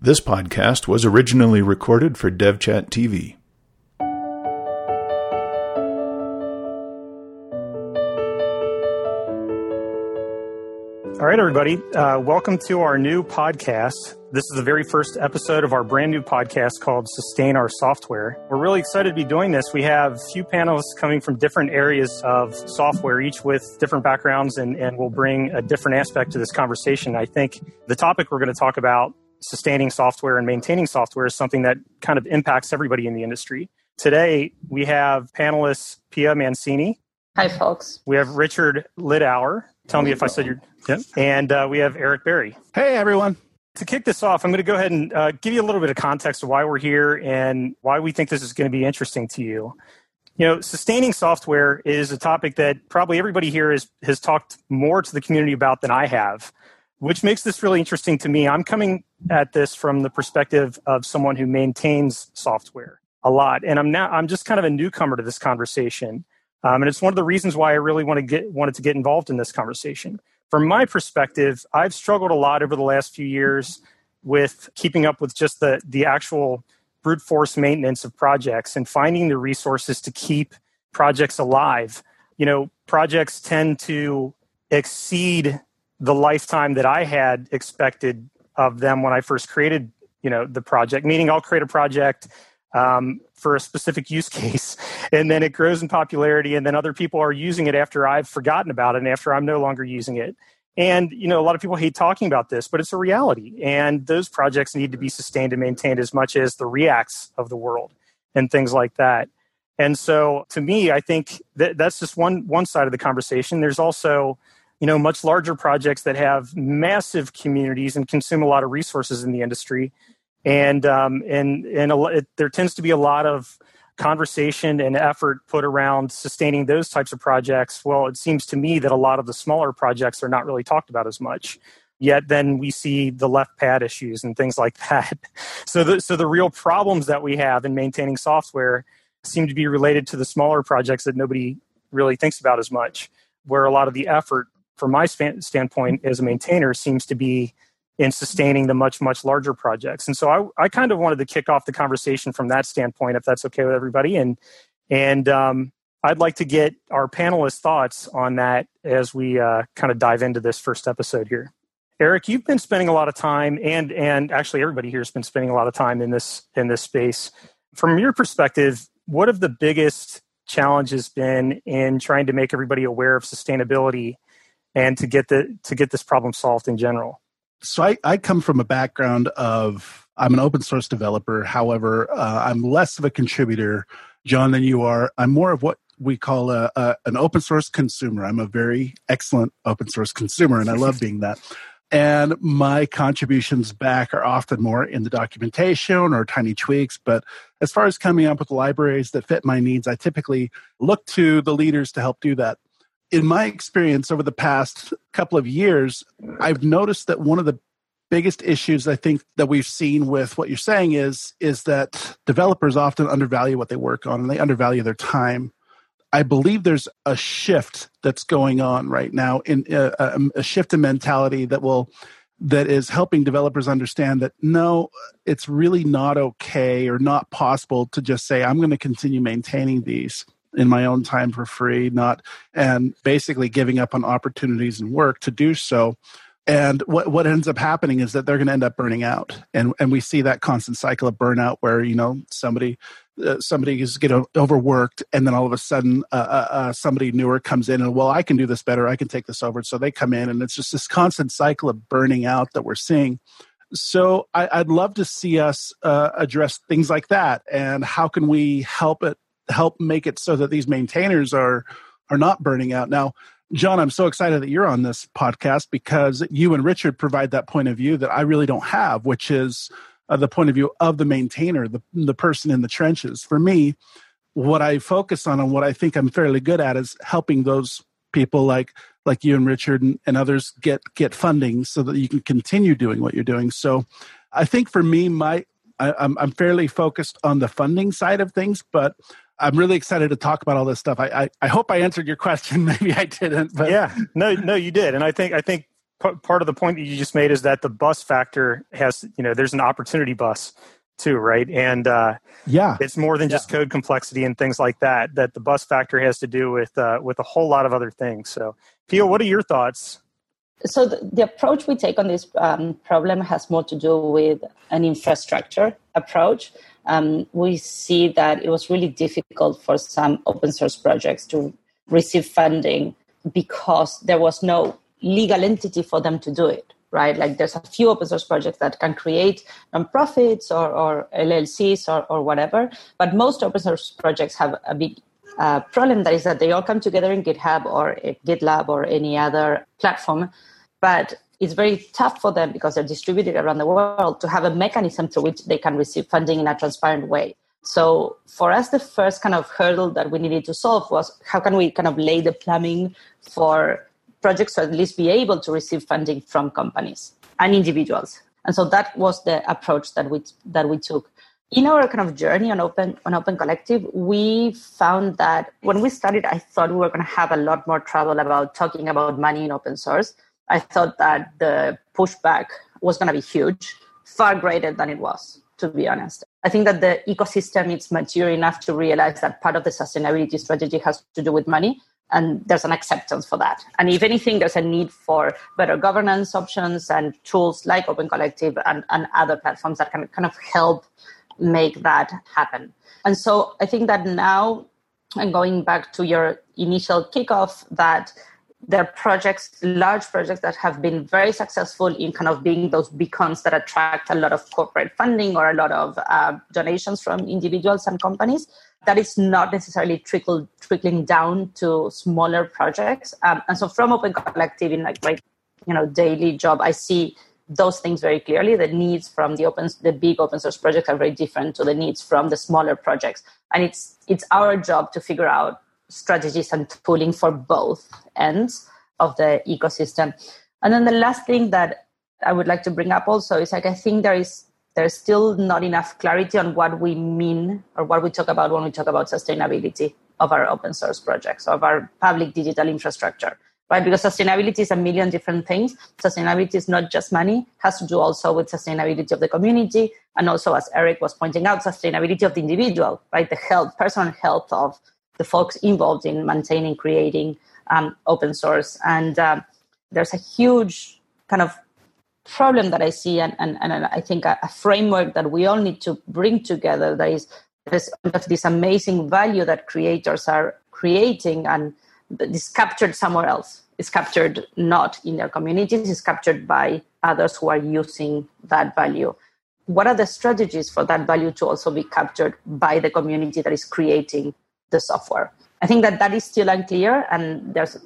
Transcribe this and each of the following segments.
This podcast was originally recorded for DevChat TV. All right, everybody. Uh, welcome to our new podcast. This is the very first episode of our brand new podcast called Sustain Our Software. We're really excited to be doing this. We have a few panelists coming from different areas of software, each with different backgrounds, and, and will bring a different aspect to this conversation. I think the topic we're going to talk about sustaining software and maintaining software is something that kind of impacts everybody in the industry. Today, we have panelists Pia Mancini. Hi, folks. We have Richard Littauer. Tell me if I said your. Yep. And uh, we have Eric Berry. Hey, everyone. To kick this off, I'm going to go ahead and uh, give you a little bit of context of why we're here and why we think this is going to be interesting to you. You know, sustaining software is a topic that probably everybody here is, has talked more to the community about than I have which makes this really interesting to me. I'm coming at this from the perspective of someone who maintains software a lot, and I'm now I'm just kind of a newcomer to this conversation, um, and it's one of the reasons why I really want to get wanted to get involved in this conversation. From my perspective, I've struggled a lot over the last few years with keeping up with just the the actual brute force maintenance of projects and finding the resources to keep projects alive. You know, projects tend to exceed the lifetime that I had expected of them when I first created, you know, the project. Meaning, I'll create a project um, for a specific use case, and then it grows in popularity, and then other people are using it after I've forgotten about it and after I'm no longer using it. And you know, a lot of people hate talking about this, but it's a reality. And those projects need to be sustained and maintained as much as the Reacts of the world and things like that. And so, to me, I think that that's just one one side of the conversation. There's also you know much larger projects that have massive communities and consume a lot of resources in the industry. And um, and and a, it, there tends to be a lot of conversation and effort put around sustaining those types of projects. Well it seems to me that a lot of the smaller projects are not really talked about as much yet then we see the left pad issues and things like that. So the so the real problems that we have in maintaining software seem to be related to the smaller projects that nobody really thinks about as much where a lot of the effort from my standpoint as a maintainer seems to be in sustaining the much much larger projects. And so i, I kind of wanted to kick off the conversation from that standpoint if that's okay with everybody. And and um, i'd like to get our panelists thoughts on that as we uh, kind of dive into this first episode here. Eric you've been spending a lot of time and and actually everybody here has been spending a lot of time in this in this space. From your perspective what have the biggest challenges been in trying to make everybody aware of sustainability and to get the to get this problem solved in general. So I, I come from a background of i'm an open source developer. However uh, i'm less of a contributor john than you are. I'm more of what we call a, a, an open source consumer. I'm a very excellent open source consumer and i love being that. And my contributions back are often more in the documentation or tiny tweaks but as far as coming up with libraries that fit my needs i typically look to the leaders to help do that in my experience over the past couple of years, I've noticed that one of the biggest issues I think that we've seen with what you're saying is is that developers often undervalue what they work on and they undervalue their time. I believe there's a shift that's going on right now in uh, a, a shift in mentality that will that is helping developers understand that no, it's really not okay or not possible to just say I'm going to continue maintaining these in my own time for free, not and basically giving up on opportunities and work to do so. And what, what ends up happening is that they're going to end up burning out, and and we see that constant cycle of burnout where you know somebody uh, somebody is getting overworked, and then all of a sudden uh, uh, uh, somebody newer comes in and well I can do this better, I can take this over, so they come in, and it's just this constant cycle of burning out that we're seeing. So I, would love to see us uh, address things like that, and how can we help it help make it so that these maintainers are are not burning out. Now, John, I'm so excited that you're on this podcast because you and Richard provide that point of view that I really don't have, which is uh, the point of view of the maintainer, the the person in the trenches. For me, what I focus on and what I think I'm fairly good at is helping those people like like you and Richard and, and others get get funding so that you can continue doing what you're doing. So, I think for me, my I, I'm, I'm fairly focused on the funding side of things, but I'm really excited to talk about all this stuff. I, I, I hope I answered your question. Maybe I didn't, but yeah, no, no, you did. And I think I think p- part of the point that you just made is that the bus factor has, you know, there's an opportunity bus too, right? And uh, yeah, it's more than just yeah. code complexity and things like that. That the bus factor has to do with uh, with a whole lot of other things. So, Pia, what are your thoughts? So the, the approach we take on this um, problem has more to do with an infrastructure approach. Um, we see that it was really difficult for some open source projects to receive funding because there was no legal entity for them to do it right? Like there's a few open source projects that can create nonprofits or, or llcs or, or whatever but most open source projects have a big uh, problem that is that they all come together in github or gitlab or any other platform. But it's very tough for them because they're distributed around the world to have a mechanism through which they can receive funding in a transparent way so for us, the first kind of hurdle that we needed to solve was how can we kind of lay the plumbing for projects to at least be able to receive funding from companies and individuals. And so that was the approach that we that we took. In our kind of journey on Open on Open Collective, we found that when we started, I thought we were going to have a lot more trouble about talking about money in open source. I thought that the pushback was going to be huge, far greater than it was to be honest. I think that the ecosystem is mature enough to realize that part of the sustainability strategy has to do with money, and there's an acceptance for that. And if anything, there's a need for better governance options and tools like Open Collective and, and other platforms that can kind of help make that happen. And so I think that now, and going back to your initial kickoff, that there are projects, large projects that have been very successful in kind of being those beacons that attract a lot of corporate funding or a lot of uh, donations from individuals and companies. That is not necessarily trickling down to smaller projects. Um, and so, from Open Collective, in like my you know daily job, I see those things very clearly. The needs from the open, the big open source projects are very different to the needs from the smaller projects, and it's it's our job to figure out strategies and tooling for both ends of the ecosystem. And then the last thing that I would like to bring up also is like I think there is there's still not enough clarity on what we mean or what we talk about when we talk about sustainability of our open source projects, of our public digital infrastructure. Right? Because sustainability is a million different things. Sustainability is not just money, has to do also with sustainability of the community and also as Eric was pointing out, sustainability of the individual, right? The health, personal health of the folks involved in maintaining, creating um, open source. And uh, there's a huge kind of problem that I see, and, and, and I think a, a, framework that we all need to bring together that is this, this amazing value that creators are creating and is captured somewhere else. It's captured not in their communities, it's captured by others who are using that value. What are the strategies for that value to also be captured by the community that is creating the software. I think that that is still unclear, and there's,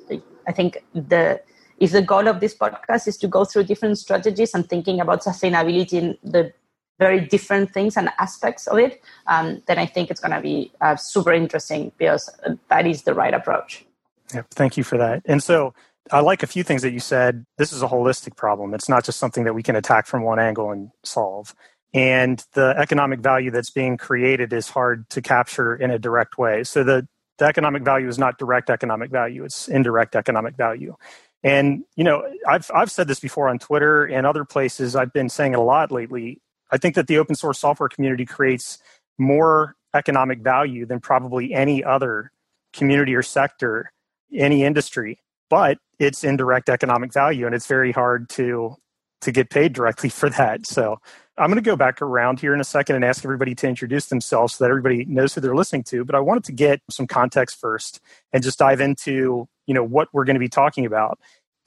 I think the if the goal of this podcast is to go through different strategies and thinking about sustainability in the very different things and aspects of it, um, then I think it's going to be uh, super interesting because that is the right approach. Yeah, thank you for that. And so I like a few things that you said. This is a holistic problem. It's not just something that we can attack from one angle and solve and the economic value that's being created is hard to capture in a direct way. So the, the economic value is not direct economic value; it's indirect economic value. And you know, I've I've said this before on Twitter and other places. I've been saying it a lot lately. I think that the open source software community creates more economic value than probably any other community or sector, any industry. But it's indirect economic value, and it's very hard to to get paid directly for that. So I'm going to go back around here in a second and ask everybody to introduce themselves so that everybody knows who they're listening to. But I wanted to get some context first and just dive into, you know, what we're going to be talking about.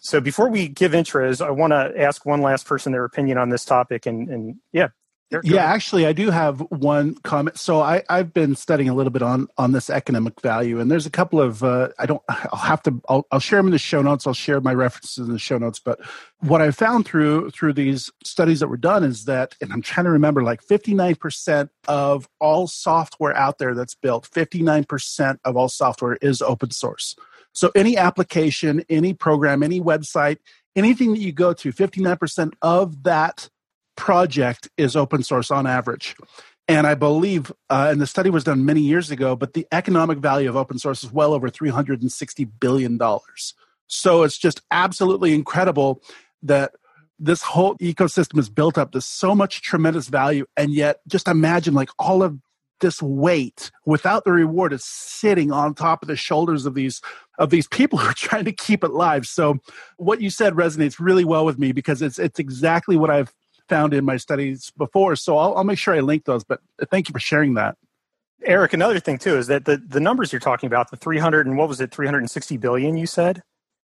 So before we give intros, I want to ask one last person their opinion on this topic. And, and yeah, yeah, actually, I do have one comment. So I, I've been studying a little bit on on this economic value, and there's a couple of uh, I don't. I'll have to. I'll, I'll share them in the show notes. I'll share my references in the show notes. But what I found through through these studies that were done is that, and I'm trying to remember, like 59 percent of all software out there that's built, 59 percent of all software is open source. So any application, any program, any website, anything that you go to, 59 percent of that project is open source on average. And I believe, uh, and the study was done many years ago, but the economic value of open source is well over $360 billion. So it's just absolutely incredible that this whole ecosystem is built up to so much tremendous value and yet just imagine like all of this weight without the reward is sitting on top of the shoulders of these of these people who are trying to keep it live so what you said resonates really well with me because it's it's exactly what i've found in my studies before so i'll, I'll make sure i link those but thank you for sharing that eric another thing too is that the, the numbers you're talking about the 300 and what was it 360 billion you said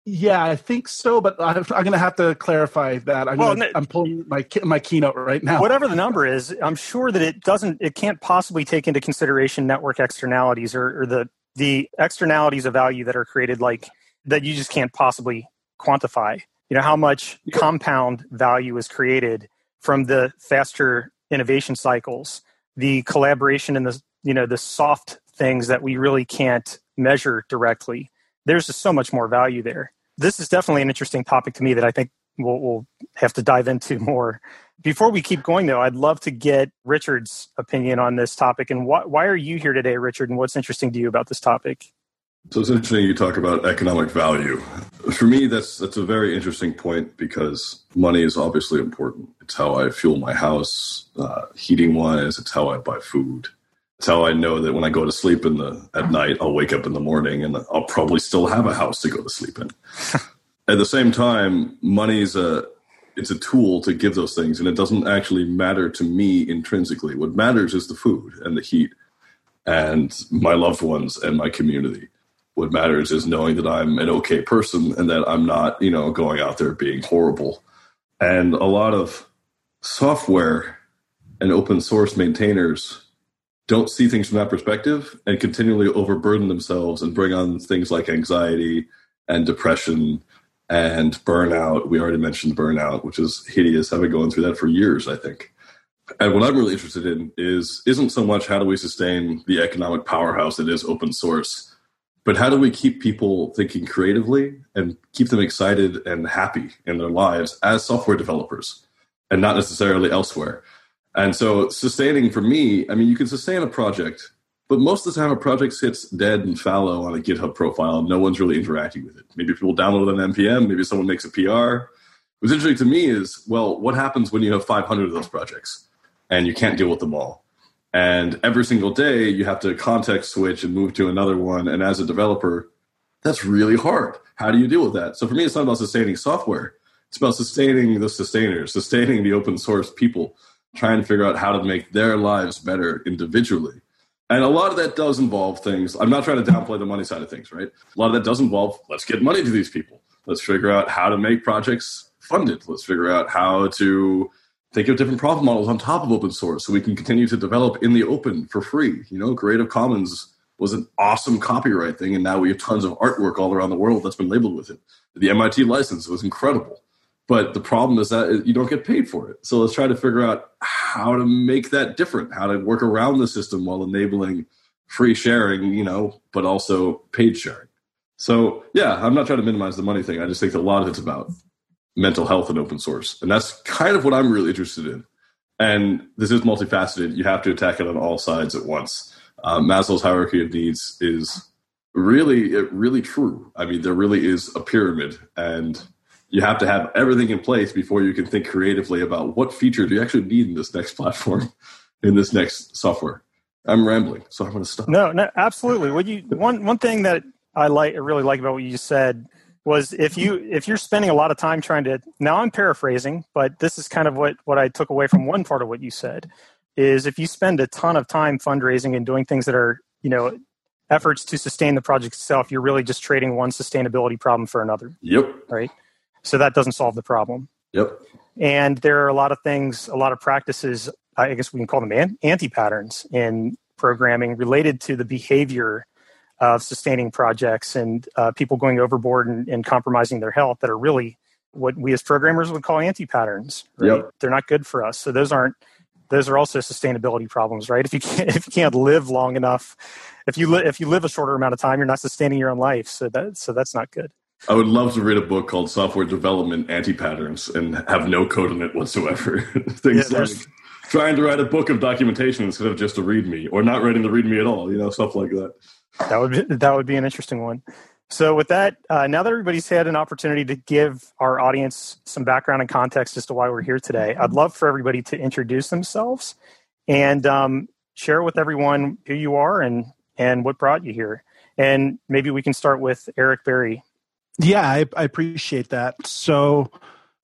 yeah, I think so, but I'm, going to have to clarify that. I'm, well, gonna, I'm pulling my my keynote right now. Whatever the number is, I'm sure that it doesn't, it can't possibly take into consideration network externalities or, or the the externalities of value that are created, like that you just can't possibly quantify. You know how much compound value is created from the faster innovation cycles, the collaboration and the you know the soft things that we really can't measure directly there's just so much more value there. This is definitely an interesting topic to me that I think we'll, we'll have to dive into more. Before we keep going, though, I'd love to get Richard's opinion on this topic. And wh- why are you here today, Richard? And what's interesting to you about this topic? So it's interesting you talk about economic value. For me, that's that's a very interesting point because money is obviously important. It's how I fuel my house, uh, heating wise. It's how I buy food. It's how I know that when I go to sleep in the at night, I'll wake up in the morning and I'll probably still have a house to go to sleep in. at the same time, money's a it's a tool to give those things, and it doesn't actually matter to me intrinsically. What matters is the food and the heat and my loved ones and my community. What matters is knowing that I'm an okay person and that I'm not, you know, going out there being horrible. And a lot of software and open source maintainers don't see things from that perspective and continually overburden themselves and bring on things like anxiety and depression and burnout. We already mentioned burnout, which is hideous. I've been going through that for years, I think. And what I'm really interested in is isn't so much how do we sustain the economic powerhouse that is open source, but how do we keep people thinking creatively and keep them excited and happy in their lives as software developers and not necessarily elsewhere. And so sustaining for me, I mean, you can sustain a project, but most of the time a project sits dead and fallow on a GitHub profile and no one's really interacting with it. Maybe people download an NPM, maybe someone makes a PR. What's interesting to me is, well, what happens when you have 500 of those projects and you can't deal with them all? And every single day you have to context switch and move to another one. And as a developer, that's really hard. How do you deal with that? So for me, it's not about sustaining software. It's about sustaining the sustainers, sustaining the open source people trying to figure out how to make their lives better individually. And a lot of that does involve things. I'm not trying to downplay the money side of things, right? A lot of that does involve let's get money to these people. Let's figure out how to make projects funded. Let's figure out how to think of different profit models on top of open source so we can continue to develop in the open for free. You know, Creative Commons was an awesome copyright thing, and now we have tons of artwork all around the world that's been labeled with it. The MIT license was incredible. But the problem is that you don't get paid for it. So let's try to figure out how to make that different, how to work around the system while enabling free sharing, you know, but also paid sharing. So yeah, I'm not trying to minimize the money thing. I just think a lot of it's about mental health and open source. And that's kind of what I'm really interested in. And this is multifaceted. You have to attack it on all sides at once. Uh, Maslow's hierarchy of needs is really, really true. I mean, there really is a pyramid and you have to have everything in place before you can think creatively about what feature do you actually need in this next platform, in this next software. I'm rambling, so I'm going to stop. No, no, absolutely. What you one one thing that I like, I really like about what you said was if you if you're spending a lot of time trying to now I'm paraphrasing, but this is kind of what what I took away from one part of what you said is if you spend a ton of time fundraising and doing things that are you know efforts to sustain the project itself, you're really just trading one sustainability problem for another. Yep. Right. So that doesn't solve the problem. Yep. And there are a lot of things, a lot of practices, I guess we can call them anti patterns in programming related to the behavior of sustaining projects and uh, people going overboard and, and, compromising their health that are really what we as programmers would call anti patterns. Right? Yep. They're not good for us. So those aren't those are also sustainability problems, right? If you can't if you can't live long enough, if you li- if you live a shorter amount of time, you're not sustaining your own life. So that so that's not good. I would love to read a book called Software Development Anti Patterns and have no code in it whatsoever. Things yeah, like trying to write a book of documentation instead of just a README, or not writing the README at all. You know, stuff like that. That would be, that would be an interesting one. So, with that, uh, now that everybody's had an opportunity to give our audience some background and context as to why we're here today, I'd love for everybody to introduce themselves and um, share with everyone who you are and and what brought you here. And maybe we can start with Eric Berry. Yeah, I, I appreciate that. So,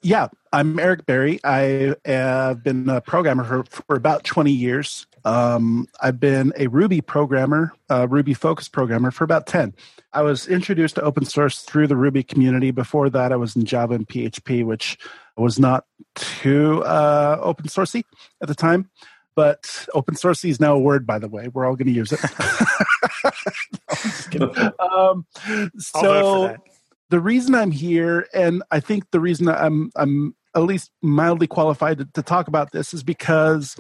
yeah, I'm Eric Berry. I have been a programmer for, for about 20 years. Um, I've been a Ruby programmer, a Ruby focused programmer for about 10. I was introduced to open source through the Ruby community. Before that, I was in Java and PHP, which was not too uh, open sourcey at the time. But open sourcey is now a word, by the way. We're all going to use it. um, so the reason I'm here, and I think the reason I'm I'm at least mildly qualified to, to talk about this is because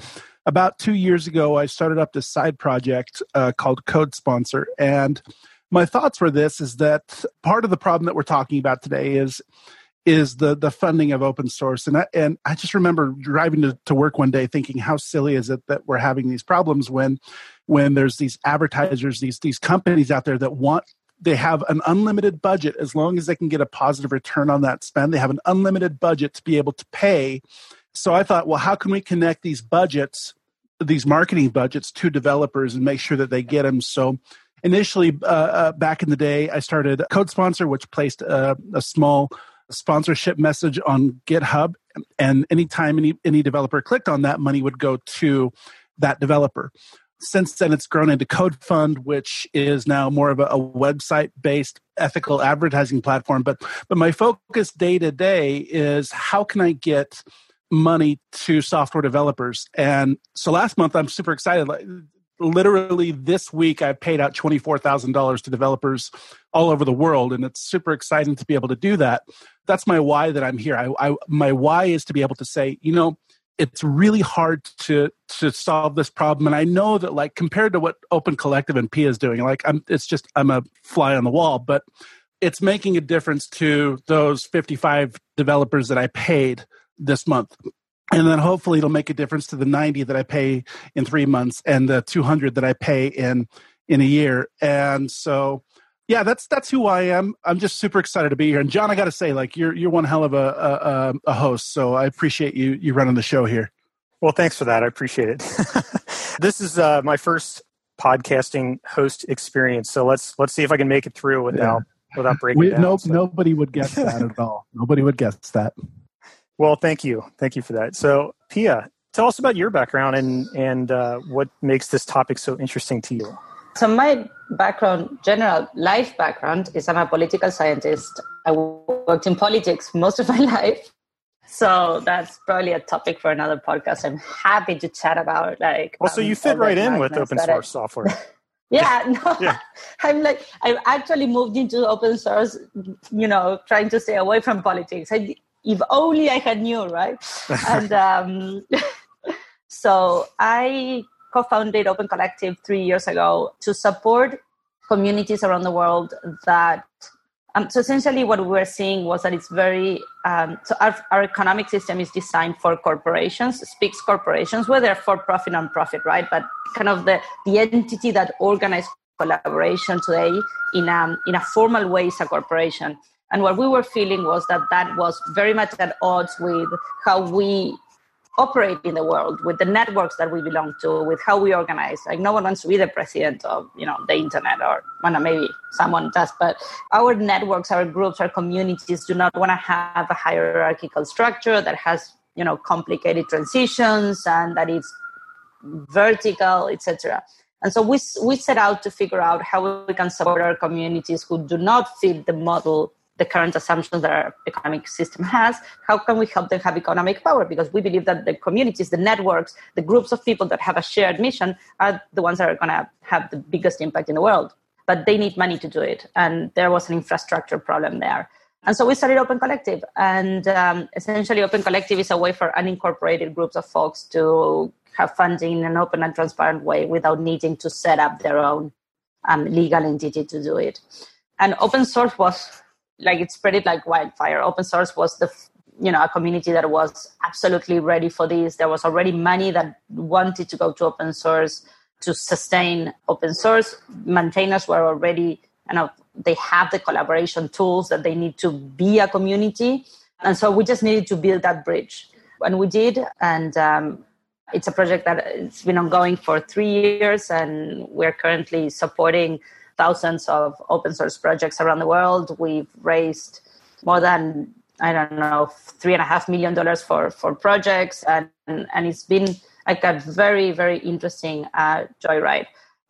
about two years ago I started up this side project uh, called Code Sponsor, and my thoughts for this is that part of the problem that we're talking about today is is the the funding of open source. And I, and I just remember driving to, to work one day thinking how silly is it that we're having these problems when when there's these advertisers these these companies out there that want they have an unlimited budget. As long as they can get a positive return on that spend they have an unlimited budget to be able to pay so i thought well how can we connect these budgets these marketing budgets to developers and make sure that they get them so initially uh, uh, back in the day i started code sponsor which placed a, a small sponsorship message on github. And anytime any, any developer clicked on that money would go to that developer. Since then it's grown into CodeFund, which is now more of a, a website based ethical advertising platform. But but my focus day to day is how can I get money to software developers? And so last month I'm super excited. Like, literally this week I paid out twenty four thousand dollars to developers all over the world, and it's super exciting to be able to do that. That's my why that I'm here. I, I my why is to be able to say, you know it's really hard to to solve this problem and i know that like compared to what open collective and pia is doing like i'm it's just i'm a fly on the wall but it's making a difference to those 55 developers that i paid this month and then hopefully it'll make a difference to the 90 that i pay in three months and the 200 that i pay in in a year and so yeah, that's that's who I am. I'm just super excited to be here. And John, I got to say, like you're you're one hell of a, a, a host. So I appreciate you you running the show here. Well, thanks for that. I appreciate it. this is uh, my first podcasting host experience. So let's let's see if I can make it through without yeah. without breaking we, down. Nope, so. nobody would guess that at all. Nobody would guess that. Well, thank you, thank you for that. So, Pia, tell us about your background and and uh, what makes this topic so interesting to you. So my background, general life background, is I'm a political scientist. I worked in politics most of my life. So that's probably a topic for another podcast. I'm happy to chat about like. Well, so you fit right in with open source I, software. yeah, no, yeah. I'm like I've actually moved into open source. You know, trying to stay away from politics. I, if only I had knew, right? and um, so I co-founded Open Collective three years ago to support communities around the world that um, so essentially what we were seeing was that it's very um, so our, our economic system is designed for corporations speaks corporations whether for profit non-profit right but kind of the, the entity that organizes collaboration today in a, in a formal way is a corporation and what we were feeling was that that was very much at odds with how we operate in the world with the networks that we belong to with how we organize. Like no one wants to be the president of you know the internet or well, maybe someone does but our networks our groups our communities do not want to have a hierarchical structure that has you know complicated transitions and that is vertical etc and so we, we set out to figure out how we can support our communities who do not fit the model the current assumptions that our economic system has how can we help them have economic power? Because we believe that the communities the networks the groups of people that have a shared mission are the ones that are going to have the biggest impact in the world. But they need money to do it and there was an infrastructure problem there. And so we started open collective and um, essentially open collective is a way for unincorporated groups of folks to have funding in an open and transparent way without needing to set up their own um, legal entity to do it. And open source was like it spread it like wildfire. Open source was the you know a community that was absolutely ready for this. There was already money that wanted to go to open source to sustain open source. Maintainers were already you know they have the collaboration tools that they need to be a community. And so we just needed to build that bridge. And we did. And um, it's a project that it's been ongoing for three years, and we're currently supporting thousands of open source projects around the world. We've raised more than I don't know three and a half million dollars for for projects, and and it's been like a very very interesting uh, joyride.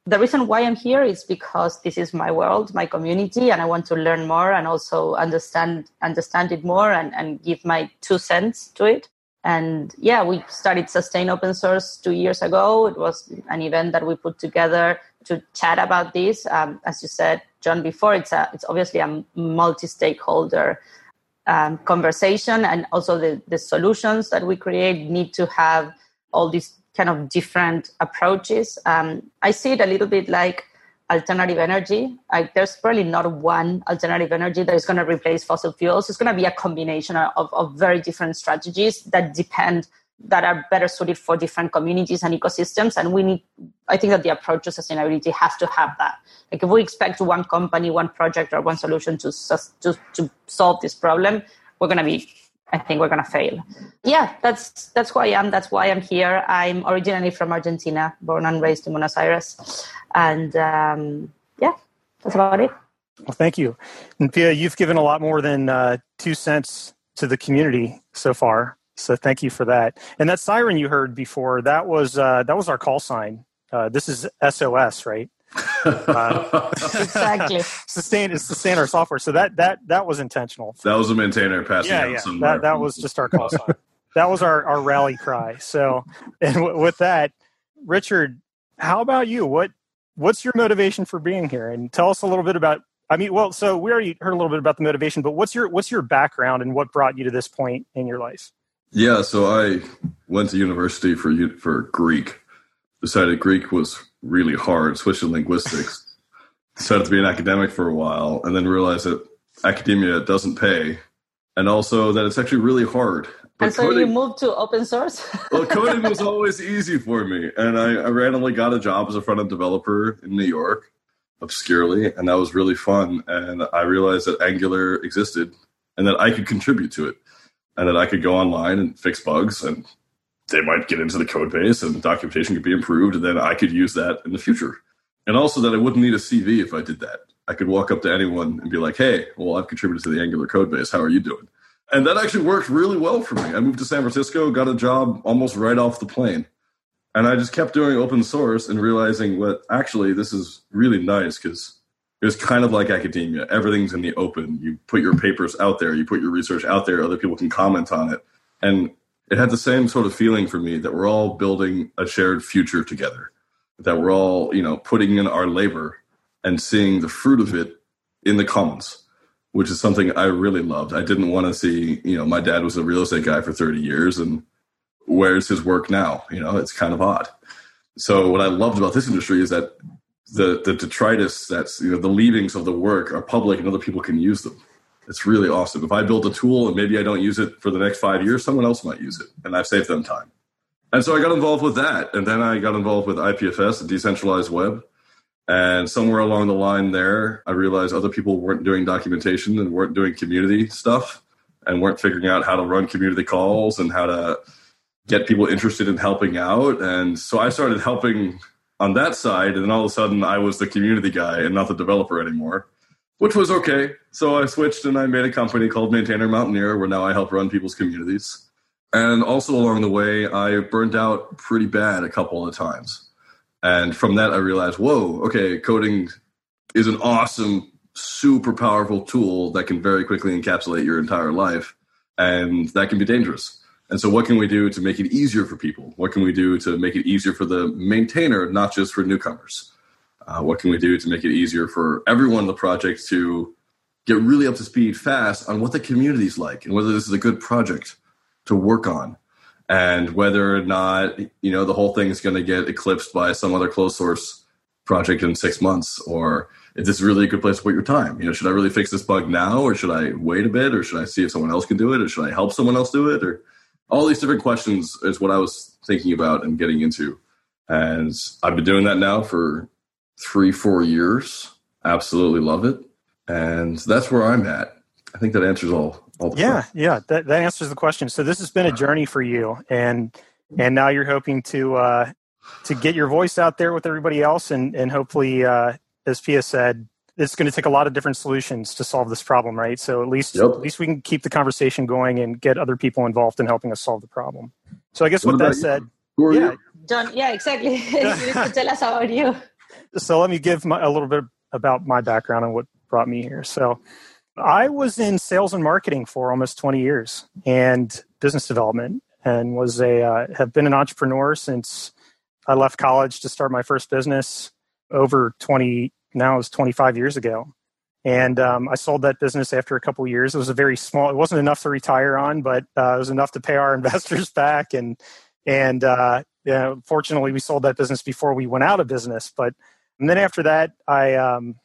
The reason why I'm here is because this is my world, my community, and I want to learn more and also understand understand it more and, and give my two cents to it. And yeah, we started Sustain Open Source two years ago. It was an event that we put together to chat about this. Um, as you said, John, before, it's a, it's obviously a multi-stakeholder um, conversation, and also the, the solutions that we create need to have all these kind of different approaches. Um, I see it a little bit like alternative energy. Like there's probably not one alternative energy that is going to replace fossil fuels. It's going to be a combination of, of very different strategies that depend that are better suited for different communities and ecosystems. And we need, I think that the approach to sustainability has to have that. Like if we expect one company, one project, or one solution to to, to solve this problem, we're going to be I think we're gonna fail. Yeah, that's that's who I am. That's why I'm here. I'm originally from Argentina, born and raised in Buenos Aires, and um, yeah, that's about it. Well, thank you, and Pia. You've given a lot more than uh, two cents to the community so far. So thank you for that. And that siren you heard before that was uh, that was our call sign. Uh, this is SOS, right? Uh, exactly. sustain is sustain our software. So that that that was intentional. That was a maintainer passing yeah, yeah. That that was just our call sign. that was our our rally cry. So, and w- with that, Richard, how about you? What what's your motivation for being here? And tell us a little bit about. I mean, well, so we already heard a little bit about the motivation, but what's your what's your background and what brought you to this point in your life? Yeah, so I went to university for for Greek. Decided Greek was really hard, switched to linguistics, decided to be an academic for a while, and then realized that academia doesn't pay, and also that it's actually really hard. But and so coding, you moved to open source? well, coding was always easy for me. And I, I randomly got a job as a front end developer in New York, obscurely, and that was really fun. And I realized that Angular existed and that I could contribute to it and that I could go online and fix bugs and they might get into the code base and documentation could be improved and then I could use that in the future. And also that I wouldn't need a CV if I did that. I could walk up to anyone and be like, hey, well, I've contributed to the Angular code base. How are you doing? And that actually worked really well for me. I moved to San Francisco, got a job almost right off the plane. And I just kept doing open source and realizing what actually this is really nice because it was kind of like academia. Everything's in the open. You put your papers out there, you put your research out there, other people can comment on it. And it had the same sort of feeling for me that we're all building a shared future together, that we're all, you know, putting in our labor and seeing the fruit of it in the commons, which is something I really loved. I didn't want to see, you know, my dad was a real estate guy for 30 years and where's his work now? You know, it's kind of odd. So what I loved about this industry is that the the detritus that's you know the leavings of the work are public and other people can use them it's really awesome. If I build a tool and maybe I don't use it for the next five years, someone else might use it, and I've saved them time. And so I got involved with that, and then I got involved with IPFS, the decentralized web. And somewhere along the line there, I realized other people weren't doing documentation and weren't doing community stuff and weren't figuring out how to run community calls and how to get people interested in helping out. And so I started helping on that side, and then all of a sudden I was the community guy and not the developer anymore which was okay. So I switched and I made a company called Maintainer Mountaineer, where now I help run people's communities. And also along the way, I burned out pretty bad a couple of times. And from that, I realized, whoa, okay, coding is an awesome, super powerful tool that can very quickly encapsulate your entire life. And that can be dangerous. And so, what can we do to make it easier for people? What can we do to make it easier for the maintainer, not just for newcomers? Uh, what can we do to make it easier for everyone in the project to get really up to speed fast on what the community's like and whether this is a good project to work on? And whether or not you know the whole thing is going to get eclipsed by some other closed source project in six months or is this really a good place to put your time? You know should i really fix this bug now or should i wait a bit or should i see if someone else can do it or should i help someone else do it or all these different questions is what i was thinking about and getting into. And i've been doing that now for three, four years. Absolutely love it. and that's where I'm at. I think that answers all. all the yeah, questions. yeah, that, that answers the question. So this has been a journey for you, and and now you're hoping to uh, to get your voice out there with everybody else, and and hopefully, uh, as Pia said, it's going to take a lot of different solutions to solve this problem, right? So at least yep. at least we can keep the conversation going and get other people involved in helping us solve the problem. So I guess what with that said, yeah, you? John, yeah, exactly. you tell us about you. So let me give my, a little bit about my background and what brought me here. So I was in sales and marketing for almost 20 years and business development and was a uh, have been an entrepreneur since I left college to start my first business over 20 now is 25 years ago. And um, I sold that business after a couple years. It was a very small. It wasn't enough to retire on, but uh, it was enough to pay our investors back. And and uh, fortunately, we sold that business before we went out of business. But and then after that, I um,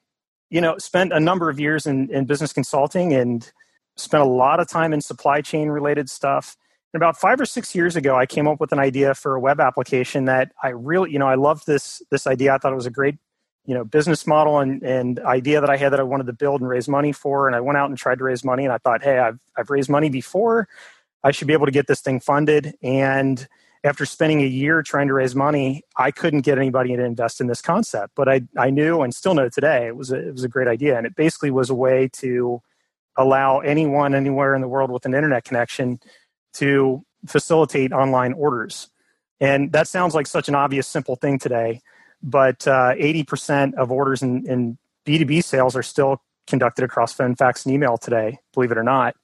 you know spent a number of years in, in business consulting and spent a lot of time in supply chain related stuff. And about five or six years ago, I came up with an idea for a web application that I really, you know, I loved this this idea. I thought it was a great you know business model and, and idea that I had that I wanted to build and raise money for. And I went out and tried to raise money, and I thought, hey, I've I've raised money before. I should be able to get this thing funded. And after spending a year trying to raise money, I couldn't get anybody to invest in this concept. But I I knew and still know today it was a, it was a great idea, and it basically was a way to allow anyone anywhere in the world with an internet connection to facilitate online orders. And that sounds like such an obvious, simple thing today but uh, 80% of orders in, in B2B sales are still conducted across phone, fax, and email today, believe it or not.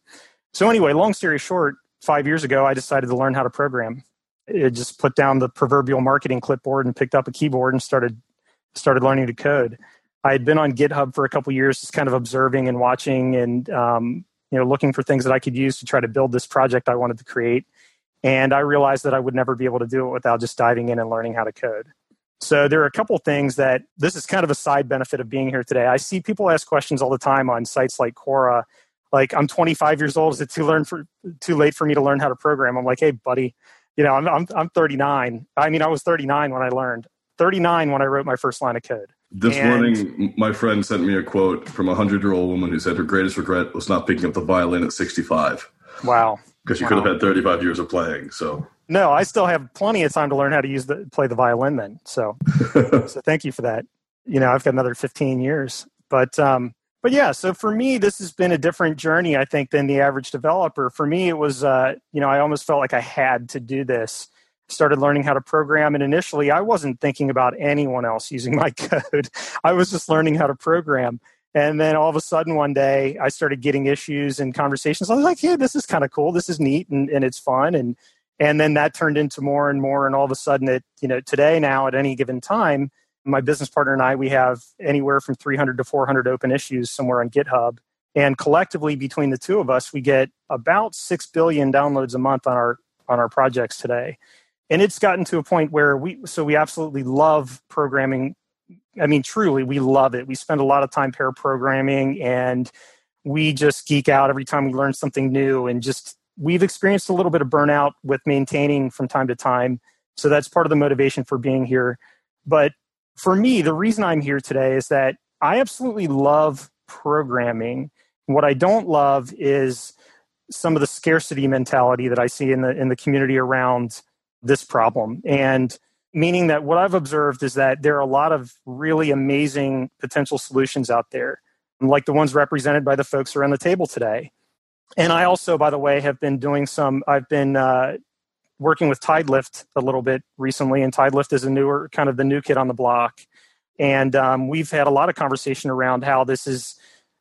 So, anyway, long story short, five years ago, I decided to learn how to program. It just put down the proverbial marketing clipboard and picked up a keyboard and started started learning to code. I had been on GitHub for a couple years, just kind of observing and watching, and um, you know, looking for things that I could use to try to build this project I wanted to create. And I realized that I would never be able to do it without just diving in and learning how to code. So there are a couple things that this is kind of a side benefit of being here today. I see people ask questions all the time on sites like Quora. Like, I'm 25 years old. Is it too learn for too late for me to learn how to program? I'm like, hey, buddy, you know, I'm, I'm I'm 39. I mean, I was 39 when I learned. 39 when I wrote my first line of code. This and, morning, my friend sent me a quote from a hundred year old woman who said her greatest regret was not picking up the violin at 65. Wow. Because she wow. could have had 35 years of playing. So no, I still have plenty of time to learn how to use the play the violin. Then, so so thank you for that. You know, I've got another fifteen years, but um, but yeah. So for me, this has been a different journey, I think, than the average developer. For me, it was uh, you know, I almost felt like I had to do this. Started learning how to program, and initially, I wasn't thinking about anyone else using my code. I was just learning how to program. And then all of a sudden, one day, I started getting issues and conversations. I was like, "Hey, this is kind of cool. This is neat, and, and it's fun." And and then that turned into more and more and all of a sudden it you know today now at any given time my business partner and i we have anywhere from 300 to 400 open issues somewhere on github and collectively between the two of us we get about 6 billion downloads a month on our on our projects today and it's gotten to a point where we so we absolutely love programming i mean truly we love it we spend a lot of time pair programming and we just geek out every time we learn something new and just we've experienced a little bit of burnout with maintaining from time to time. So that's part of the motivation for being here. But for me, the reason I'm here today is that I absolutely love programming. What I don't love is some of the scarcity mentality that I see in the in the community around this problem. And meaning that what I've observed is that there are a lot of really amazing potential solutions out there, like the ones represented by the folks around the table today. And I also, by the way, have been doing some, I've been uh, working with Tidelift a little bit recently, and Tidelift is a newer, kind of the new kid on the block. And um, we've had a lot of conversation around how this is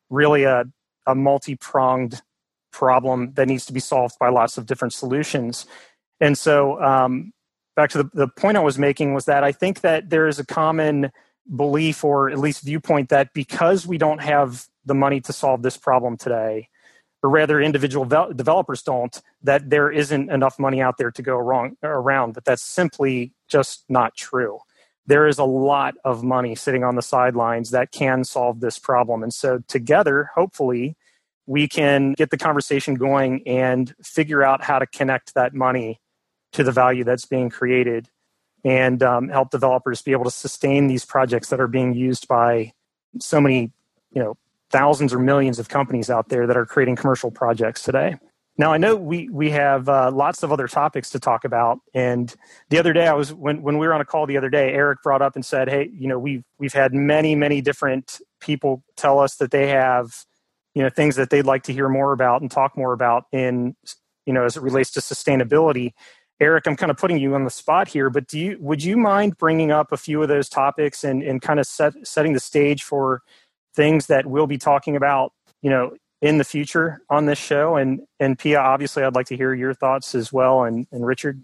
really a, a multi pronged problem that needs to be solved by lots of different solutions. And so, um, back to the, the point I was making was that I think that there is a common belief or at least viewpoint that because we don't have the money to solve this problem today, or rather individual developers don't, that there isn't enough money out there to go wrong, around. But that's simply just not true. There is a lot of money sitting on the sidelines that can solve this problem. And so, together, hopefully, we can get the conversation going and figure out how to connect that money to the value that's being created and um, help developers be able to sustain these projects that are being used by so many you know thousands or millions of companies out there that are creating commercial projects today. Now I know we we have uh, lots of other topics to talk about, and the other day I was when when we were on a call the other day, Eric brought up and said, "Hey, you know we've we've had many many different people tell us that they have you know things that they'd like to hear more about and talk more about in you know as it relates to sustainability." Eric, I'm kind of putting you on the spot here, but do you would you mind bringing up a few of those topics and and kind of set, setting the stage for things that we'll be talking about, you know, in the future on this show. And and Pia, obviously, I'd like to hear your thoughts as well, and and Richard.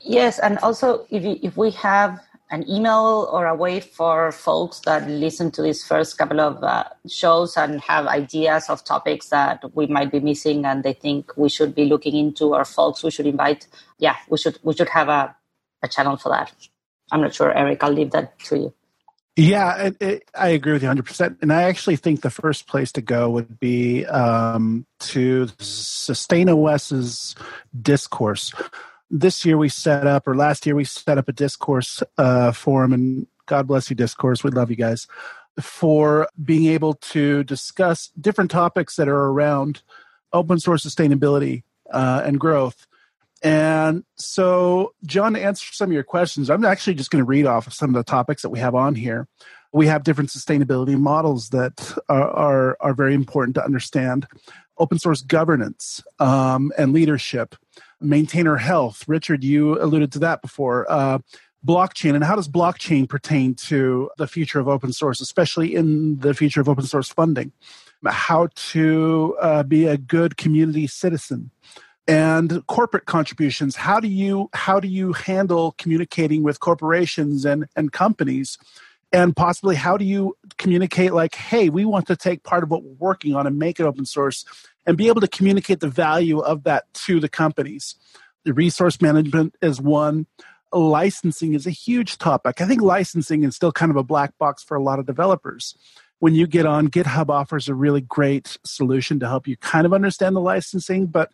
Yes, and also if you, if we have an email or a way for folks that listen to these first couple of uh, shows and have ideas of topics that we might be missing and they think we should be looking into or folks we should invite yeah we should we should have a, a channel for that i'm not sure eric i'll leave that to you yeah, it, it, I agree with you 100%. And I actually think the first place to go would be um, to SustainOSS's discourse. This year we set up, or last year we set up a discourse uh, forum, and God bless you, discourse. We love you guys for being able to discuss different topics that are around open source sustainability uh, and growth. And so, Jon, to answer some of your questions, I'm actually just going to read off some of the topics that we have on here. We have different sustainability models that are, are, are very important to understand. Open source governance um, and leadership, maintainer health. Richard, you alluded to that before. Uh, blockchain and how does blockchain pertain to the future of open source, especially in the future of open source funding? How to uh, be a good community citizen and corporate contributions. How do you how do you handle communicating with corporations and and companies? And possibly how do you communicate like hey we want to take part of what we're working on and make it open source and be able to communicate the value of that to the companies? The resource management is one. Licensing is a huge topic. I think licensing is still kind of a black box for a lot of developers. When you get on github offers a really great solution to help you kind of understand the licensing but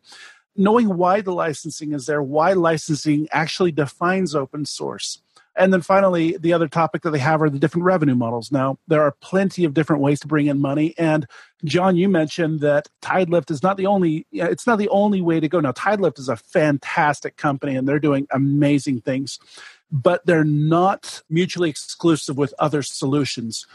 knowing why the licensing is there, why licensing actually defines open source. And then finally, the other topic that they have are the different revenue models. Now, there are plenty of different ways to bring in money. And Jon, you mentioned that TideLift is not the only, it's not the only way to go. Now, TideLift is a fantastic company and they're doing amazing things, but they're not mutually exclusive with other solutions.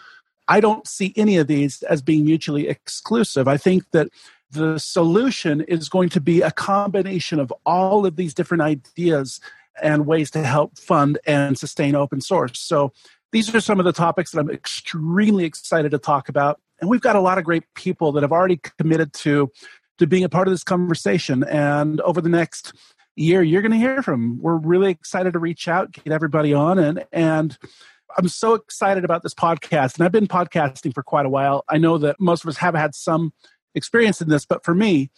I don't see any of these as being mutually exclusive. I think that the solution is going to be a combination of all of these different ideas and ways to help fund and sustain open source. So these are some of the topics that I'm extremely excited to talk about. And we've got a lot of great people that have already committed to to being a part of this conversation. And over the next year, you're going to hear from. We're really excited to reach out, get everybody on, and and I'm so excited about this podcast. And I've been podcasting for quite a while. I know that most of us have had some experience in this, but for me,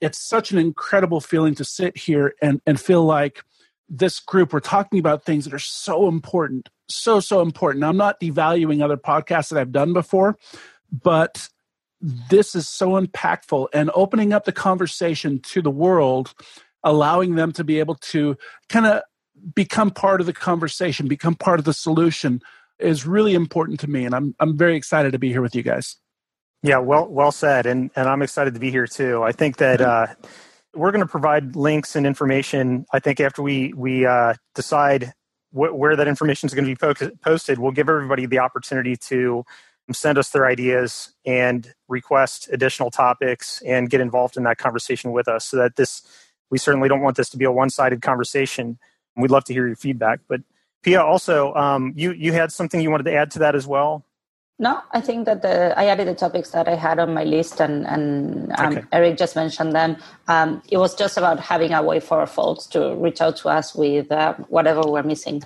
it's such an incredible feeling to sit here and, and feel like this group, we're talking about things that are so important, so, so important. I'm not devaluing other podcasts that I've done before, but this is so impactful and opening up the conversation to the world, allowing them to be able to kind of become part of the conversation, become part of the solution is really important to me. And I'm, I'm very excited to be here with you guys. Yeah, well, well said, and and I'm excited to be here too. I think that uh, we're going to provide links and information. I think after we we uh, decide wh- where that information is going to be posted, we'll give everybody the opportunity to send us their ideas and request additional topics and get involved in that conversation with us. So that this, we certainly don't want this to be a one-sided conversation. We'd love to hear your feedback. But Pia, also, um, you you had something you wanted to add to that as well. No, I think that the, I added the topics that I had on my list, and, and um, okay. Eric just mentioned them. Um, it was just about having a way for folks to reach out to us with uh, whatever we're missing.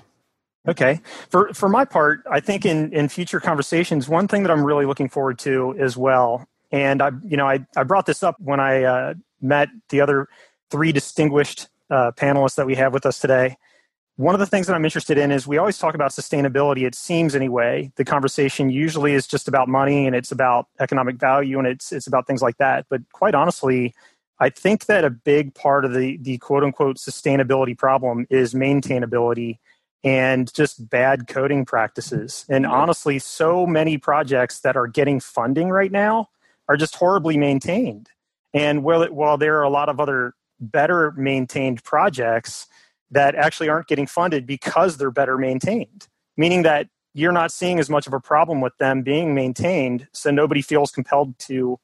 Okay. For for my part, I think in in future conversations, one thing that I'm really looking forward to as well, and I you know I I brought this up when I uh, met the other three distinguished uh, panelists that we have with us today one of the things that I'm interested in is we always talk about sustainability. It seems anyway, the conversation usually is just about money and it's about economic value and it's it's about things like that. But quite honestly, I think that a big part of the the quote unquote sustainability problem is maintainability and just bad coding practices. And honestly, so many projects that are getting funding right now are just horribly maintained. And while, while there are a lot of other better maintained projects that actually aren't getting funded because they're better maintained, meaning that you're not seeing as much of a problem with them being maintained, so nobody feels compelled to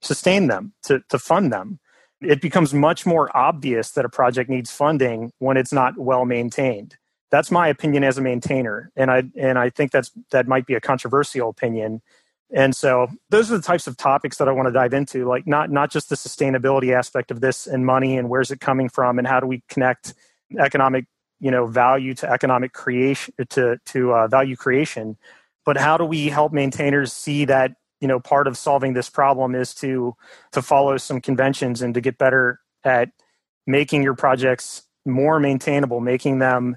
sustain them, to, to fund them. It becomes much more obvious that a project needs funding when it's not well maintained. That's my opinion as a maintainer, and I and I think that's that might be a controversial opinion. And so those are the types of topics that I want to dive into, like not not just the sustainability aspect of this and money and where's it coming from and how do we connect economic you know value to economic creation to to uh, value creation. But how do we help maintainers see that you know part of solving this problem is to to follow some conventions and to get better at making your projects more maintainable making them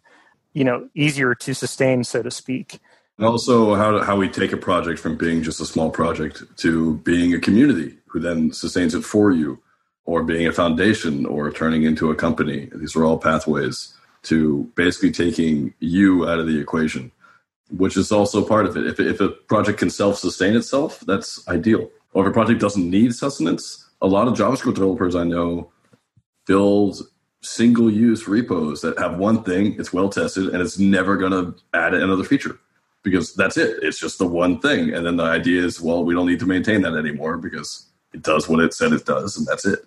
you know easier to sustain so to speak. And also how how we take a project from being just a small project to being a community who then sustains it for you or being a foundation or turning into a company these are all pathways to basically taking you out of the equation, which is also part of it. If, if a project can self sustain itself, that's ideal. Or if a project doesn't need sustenance, a lot of JavaScript developers I know build single use repos that have one thing, it's well tested, and it's never going to add another feature because that's it. It's just the one thing. And then the idea is, well, we don't need to maintain that anymore because it does what it said it does, and that's it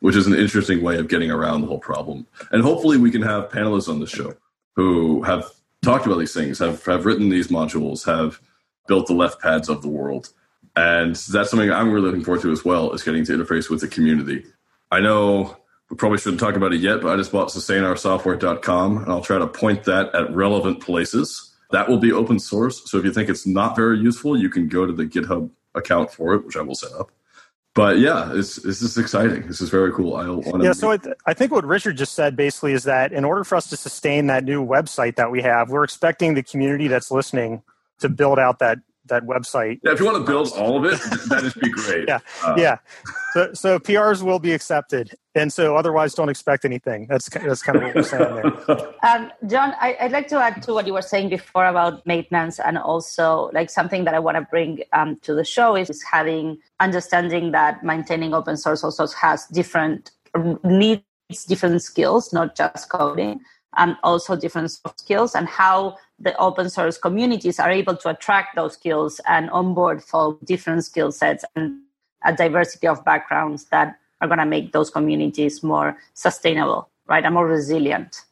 which is an interesting way of getting around the whole problem. And hopefully, we can have panelists on the show who have talked about these things, have, have written these modules, have built the left pads of the world. And that's something I'm really looking forward to as well, is getting to interface with the community. I know we probably shouldn't talk about it yet, but I just bought sustainoursoftware.com and I'll try to point that at relevant places. That will be open source. So if you think it's not very useful, you can go to the GitHub account for it, which I will set up but yeah, it's this is exciting. This is very cool. I want yeah. So I, th- I think what Richard just said basically is that in order for us to sustain that new website that we have, we're expecting the community that's listening to build out that that website. Yeah, if you want to build all of it, that'd be great. yeah, uh, yeah. So, so PRs will be accepted, and so otherwise, don't expect anything. That's that's kind of what we're saying there. Um, John, I, would like to add to what you were saying before about maintenance, and also like something that I want to bring um, to the show is having understanding that maintaining open source also has different needs, different skills, not just coding and also different soft skills and how the open source communities are able to attract those skills and onboard for different skill sets and a diversity of backgrounds that are going to make those communities more sustainable right and more resilient.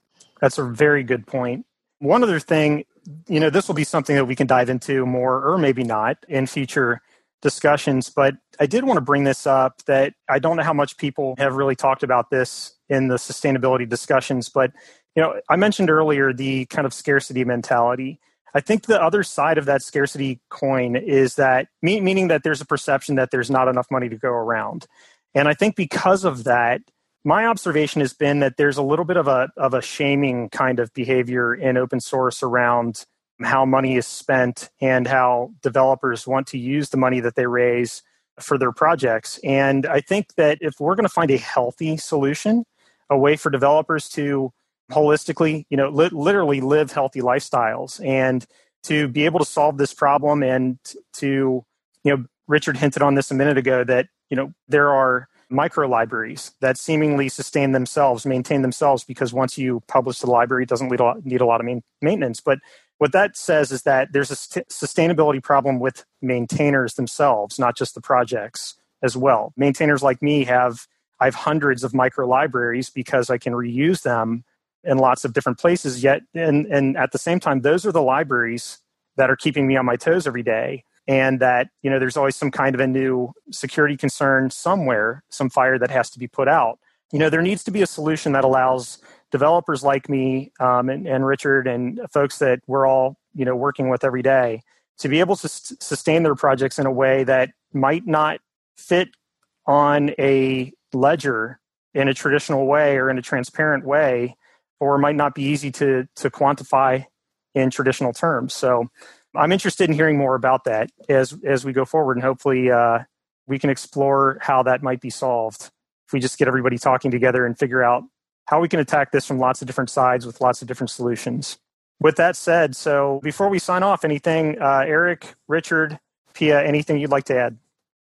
That's a very good point. One other thing you know this will be something that we can dive into more or maybe not in future discussions but i did want to bring this up that i don't know how much people have really talked about this in the sustainability discussions but you know, I mentioned earlier the kind of scarcity mentality. I think the other side of that scarcity coin is that meaning that there's a perception that there's not enough money to go around. And I think because of that, my observation has been that there's a little bit of a of a shaming kind of behavior in open source around how money is spent and how developers want to use the money that they raise for their projects. And I think that if we're going to find a healthy solution, a way for developers to holistically, you know, li- literally live healthy lifestyles and to be able to solve this problem and to, you know, Richard hinted on this a minute ago that, you know, there are micro libraries that seemingly sustain themselves, maintain themselves, because once you publish the library, it doesn't need a lot, of main, maintenance. But what that says is that there's a st- sustainability problem with maintainers themselves, not just the projects as well. Maintainers like me have I have hundreds of micro libraries because I can reuse them in lots of different places yet and and at the same time those are the libraries that are keeping me on my toes every day. And that you know there's always some kind of a new security concern somewhere some fire that has to be put out. You know there needs to be a solution that allows developers like me um, and, and, richard and folks that we're all you know working with every day to be able to s- sustain their projects in a way that might not fit on a ledger in a traditional way or in a transparent way or might not be easy to to quantify in traditional terms. So I'm interested in hearing more about that as as we go forward, and hopefully uh, we can explore how that might be solved if we just get everybody talking together and figure out how we can attack this from lots of different sides with lots of different solutions. With that said, so before we sign off, anything, uh, Eric, Richard, Pia, anything you'd like to add?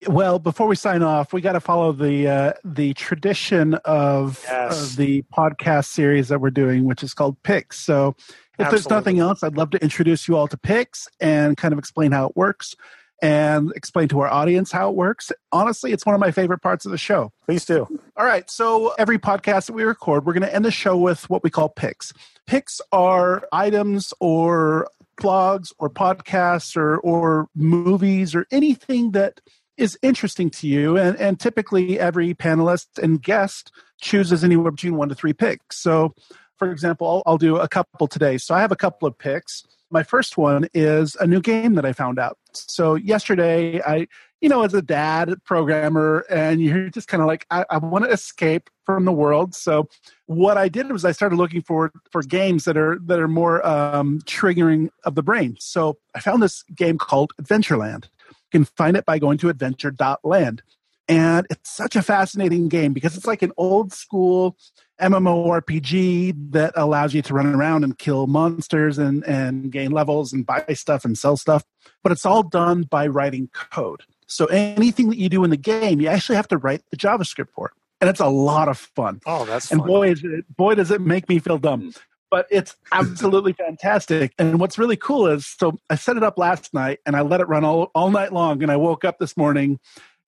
Well, before we sign off, we got to follow the uh, the tradition of, Yes. of the podcast series that we're doing, which is called Picks. So, if there's nothing else, I'd love to introduce you all to Picks and kind of explain how it works and explain to our audience how it works. Honestly, it's one of my favorite parts of the show. Please do. All right. So every podcast that we record, we're going to end the show with what we call picks. Picks are items or blogs or podcasts or, or movies or anything that is interesting to you. And, and typically every panelist and guest chooses anywhere between one to three picks. So for example, I'll, I'll do a couple today. So I have a couple of picks. My first one is a new game that I found out. So yesterday, I, you know, as a dad programmer, and you're just kind of like, I, I want to escape from the world. So what I did was I started looking for for games that are that are more um, triggering of the brain. So I found this game called Adventureland. You can find it by going to adventure.land. And it's such a fascinating game because it's like an old school MMORPG that allows you to run around and kill monsters and, and gain levels and buy stuff and sell stuff. But it's all done by writing code. So anything that you do in the game, you actually have to write the JavaScript for it. And it's a lot of fun. Oh, that's And fun. boy, is it, boy, does it make me feel dumb. Hmm. But it's absolutely fantastic. And what's really cool is so I set it up last night and I let it run all, all night long. And I woke up this morning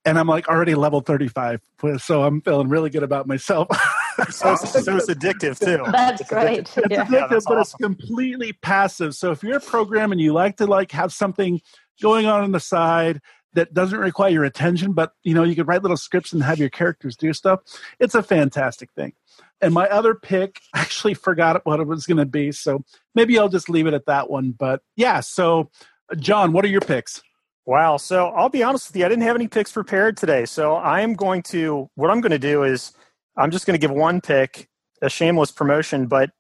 and I'm like already level 35. So I'm feeling really good about myself. so, so it's addictive too. That's great. It's Yeah. addictive, that's but it's completely passive. So if you're a program and you like to like have something going on on the side that doesn't require your attention, but you know you could write little scripts and have your characters do stuff, it's a fantastic thing. And my other pick, I actually forgot what it was going to be, so maybe I'll just leave it at that one. But yeah, so Jon, what are your picks? Wow. So I'll be honest with you, I didn't have any picks prepared today. So I am going to, what I'm going to do is I'm just going to give one pick, a shameless promotion, but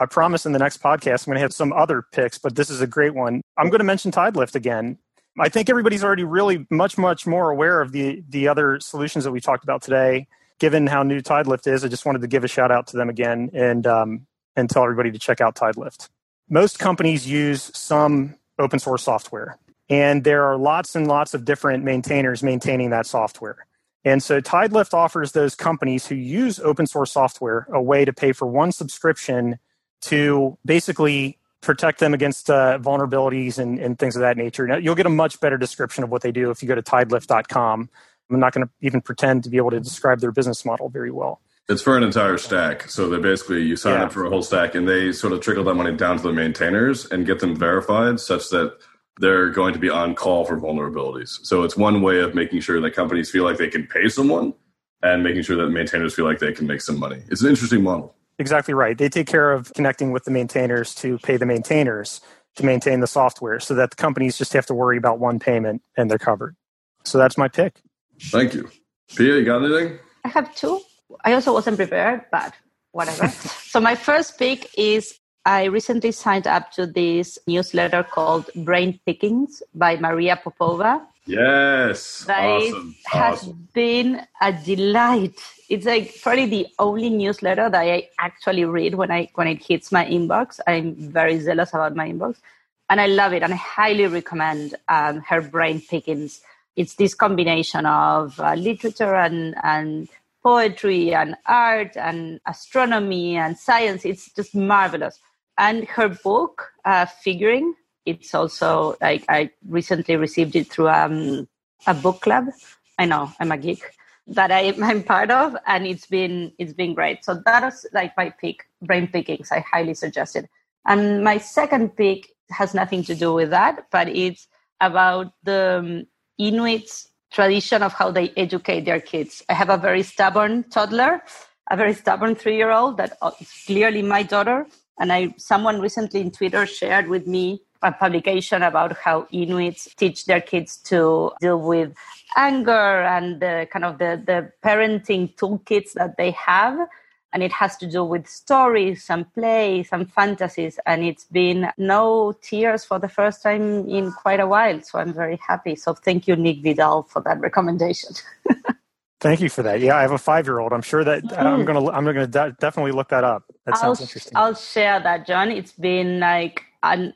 I promise in the next podcast I'm going to have some other picks, but this is a great one. I'm going to mention Tidelift again. I think everybody's already really much, much more aware of the, the other solutions that we talked about today. Given how new Tidelift is, I just wanted to give a shout out to them again and, um, and tell everybody to check out Tidelift. Most companies use some open source software and there are lots and lots of different maintainers maintaining that software. And so Tidelift offers those companies who use open source software a way to pay for one subscription to basically protect them against uh, vulnerabilities and, and things of that nature. Now, you'll get a much better description of what they do if you go to tidelift.com. I'm not going to even pretend to be able to describe their business model very well. It's for an entire stack. So they basically you sign Yeah. up for a whole stack and they sort of trickle that money down to the maintainers and get them verified such that they're going to be on call for vulnerabilities. So it's one way of making sure that companies feel like they can pay someone and making sure that maintainers feel like they can make some money. It's an interesting model. Exactly right. They take care of connecting with the maintainers to pay the maintainers to maintain the software so that the companies just have to worry about one payment and they're covered. So that's my pick. Thank you. Pia, you got anything? I have two. I also wasn't prepared, but whatever. so my first pick is I recently signed up to this newsletter called Brain Pickings by Maria Popova. Yes. That awesome. has Awesome. been a delight. It's like probably the only newsletter that I actually read when I when it hits my inbox. I'm very zealous about my inbox, and I love it. And I highly recommend um, her Brain Pickings. It's this combination of uh, literature and and poetry and art and astronomy and science. It's just marvelous. And her book, uh, Figuring, it's also like I recently received it through um, a book club. I know I'm a geek that I, I'm part of, and it's been it's been great. So that is like my pick, brain pickings. I highly suggest it. And my second pick has nothing to do with that, but it's about the um, Inuits tradition of how they educate their kids. I have a very stubborn toddler, a very stubborn three-year-old that uh, clearly my daughter. And I, someone recently in Twitter shared with me a publication about how Inuits teach their kids to deal with anger and the kind of the, the parenting toolkits that they have. And it has to do with stories and plays and fantasies. And it's been no tears for the first time in quite a while. So I'm very happy. So thank you, Nick Vidal, for that recommendation. Thank you for that. Yeah, I have a five-year-old. I'm sure that uh, I'm mm. gonna I'm gonna de- definitely look that up. That I'll, sounds interesting. I'll share that, Jon. It's been like an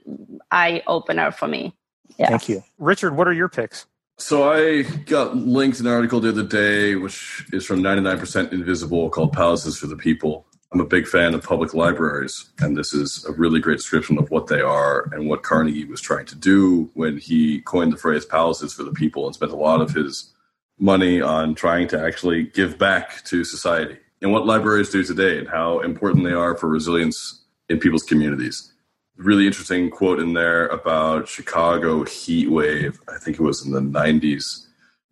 eye opener for me. Yeah. Thank you, Richard. What are your picks? So I got linked an article the other day, which is from 99% Invisible called Palaces for the People. I'm a big fan of public libraries, and this is a really great description of what they are and what Carnegie was trying to do when he coined the phrase palaces for the people and spent a lot of his money on trying to actually give back to society and what libraries do today and how important they are for resilience in people's communities really interesting quote in there about Chicago heat wave. I think it was in the 90s,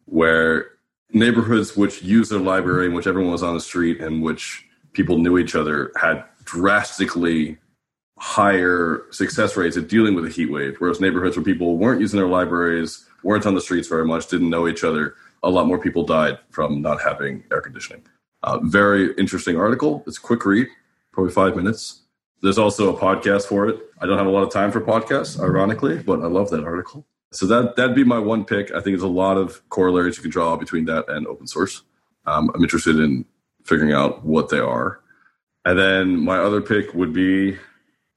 where neighborhoods which used their library, in which everyone was on the street, and which people knew each other, had drastically higher success rates at dealing with a heat wave. Whereas neighborhoods where people weren't using their libraries, weren't on the streets very much, didn't know each other, a lot more people died from not having air conditioning. Uh, very interesting article. It's quick read, probably five minutes. There's also a podcast for it. I don't have a lot of time for podcasts, ironically, but I love that article. So that that'd be my one pick. I think there's a lot of corollaries you can draw between that and open source. Um, I'm interested in figuring out what they are. And then my other pick would be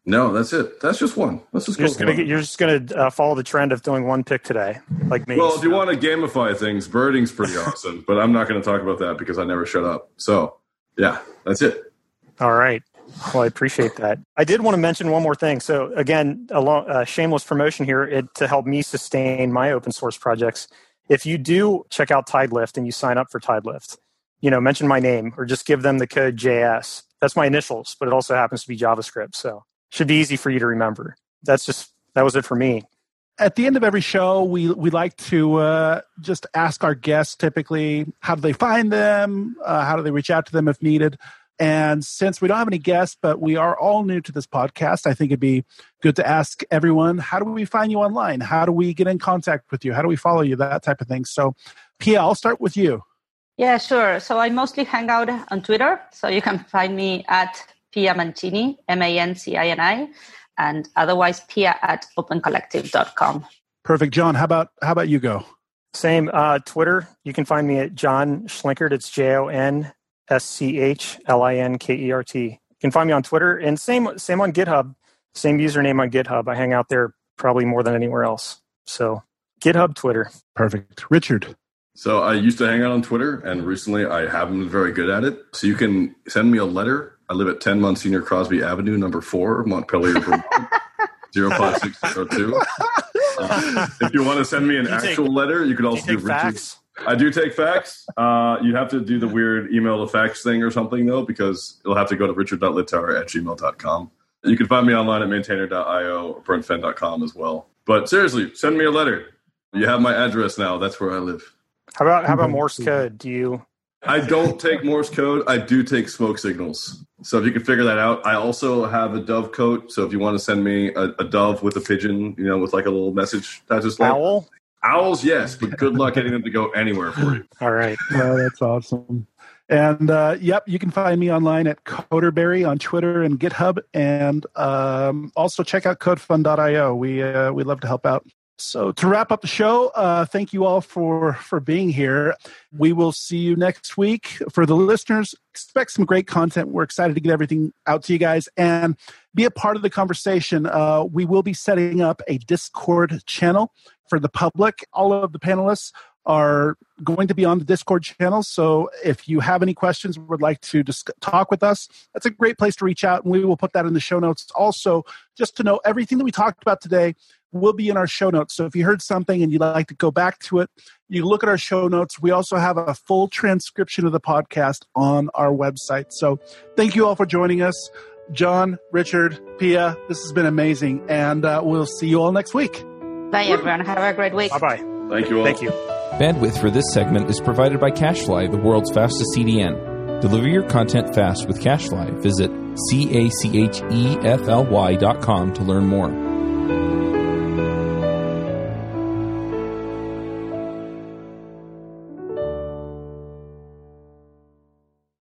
no, that's it. That's just one. Let's just you're. Just gonna, you're just going to uh, follow the trend of doing one pick today, like me. Well, if you want to gamify things, birding's pretty awesome, but I'm not going to talk about that because I never shut up. So, yeah, that's it. All right. Well, I appreciate that. I did want to mention one more thing. So, again, a long, uh, shameless promotion here it, to help me sustain my open source projects. If you do check out TideLift and you sign up for TideLift, you know, mention my name or just give them the code JS. That's my initials, but it also happens to be JavaScript. So, should be easy for you to remember. That's just that was it for me. At the end of every show, we we like to uh, just ask our guests typically how do they find them, uh, how do they reach out to them if needed. And since we don't have any guests, but we are all new to this podcast, I think it'd be good to ask everyone how do we find you online? How do we get in contact with you? How do we follow you? That type of thing. So, Pia, I'll start with you. Yeah, sure. So I mostly hang out on Twitter. So you can find me at Pia Mancini, M A N C I N I, and otherwise Pia at opencollective.com. Perfect. Jon, how about how about you go? Same uh, Twitter. You can find me at Jon Schlinkert. It's J O N S C H L I N K E R T. You can find me on Twitter and same same on GitHub. Same username on GitHub. I hang out there probably more than anywhere else. So GitHub, Twitter. Perfect. Richard. So I used to hang out on Twitter, and recently I haven't been very good at it. So you can send me a letter. I live at 10 Monsignor Crosby Avenue, number four, Montpelier, Vermont, 05602. Uh, if you want to send me an You take- actual letter, you could also you do Richard. fax? I do take fax. Uh, you have to do the weird email to fax thing or something, though, because it'll have to go to richard.littauer at gmail.com. You can find me online at maintainer.io or burntfen.com as well. But seriously, send me a letter. You have my address now. That's where I live. How about how about Morse code? Do you I don't take Morse code. I do take smoke signals. So if you can figure that out, I also have a dove coat. So if you want to send me a, a dove with a pigeon, you know, with like a little message, that's just like owl? owls. Yes, but good luck getting them to go anywhere for you. All right. Oh, that's awesome. And uh, yep, you can find me online at Coderberry on Twitter and GitHub, and um, also check out CodeFund.io. We uh, we love to help out. So to wrap up the show, uh, thank you all for for being here. We will see you next week. For the listeners, expect some great content. We're excited to get everything out to you guys and be a part of the conversation. Uh, we will be setting up a Discord channel for the public. All of the panelists are going to be on the Discord channel. So if you have any questions, would like to dis- talk with us, that's a great place to reach out, and we will put that in the show notes. Also, just to know everything that we talked about today will be in our show notes. So if you heard something and you'd like to go back to it, you look at our show notes. We also have a full transcription of the podcast on our website. So thank you all for joining us. John, Richard, Pia, this has been amazing, and uh, we'll see you all next week. Bye, everyone. Have a great week. Bye bye. Thank you all. Thank you. Bandwidth for this segment is provided by CacheFly, the world's fastest CDN. Deliver your content fast with CacheFly. Visit C A C H E F L Y dot com to learn more.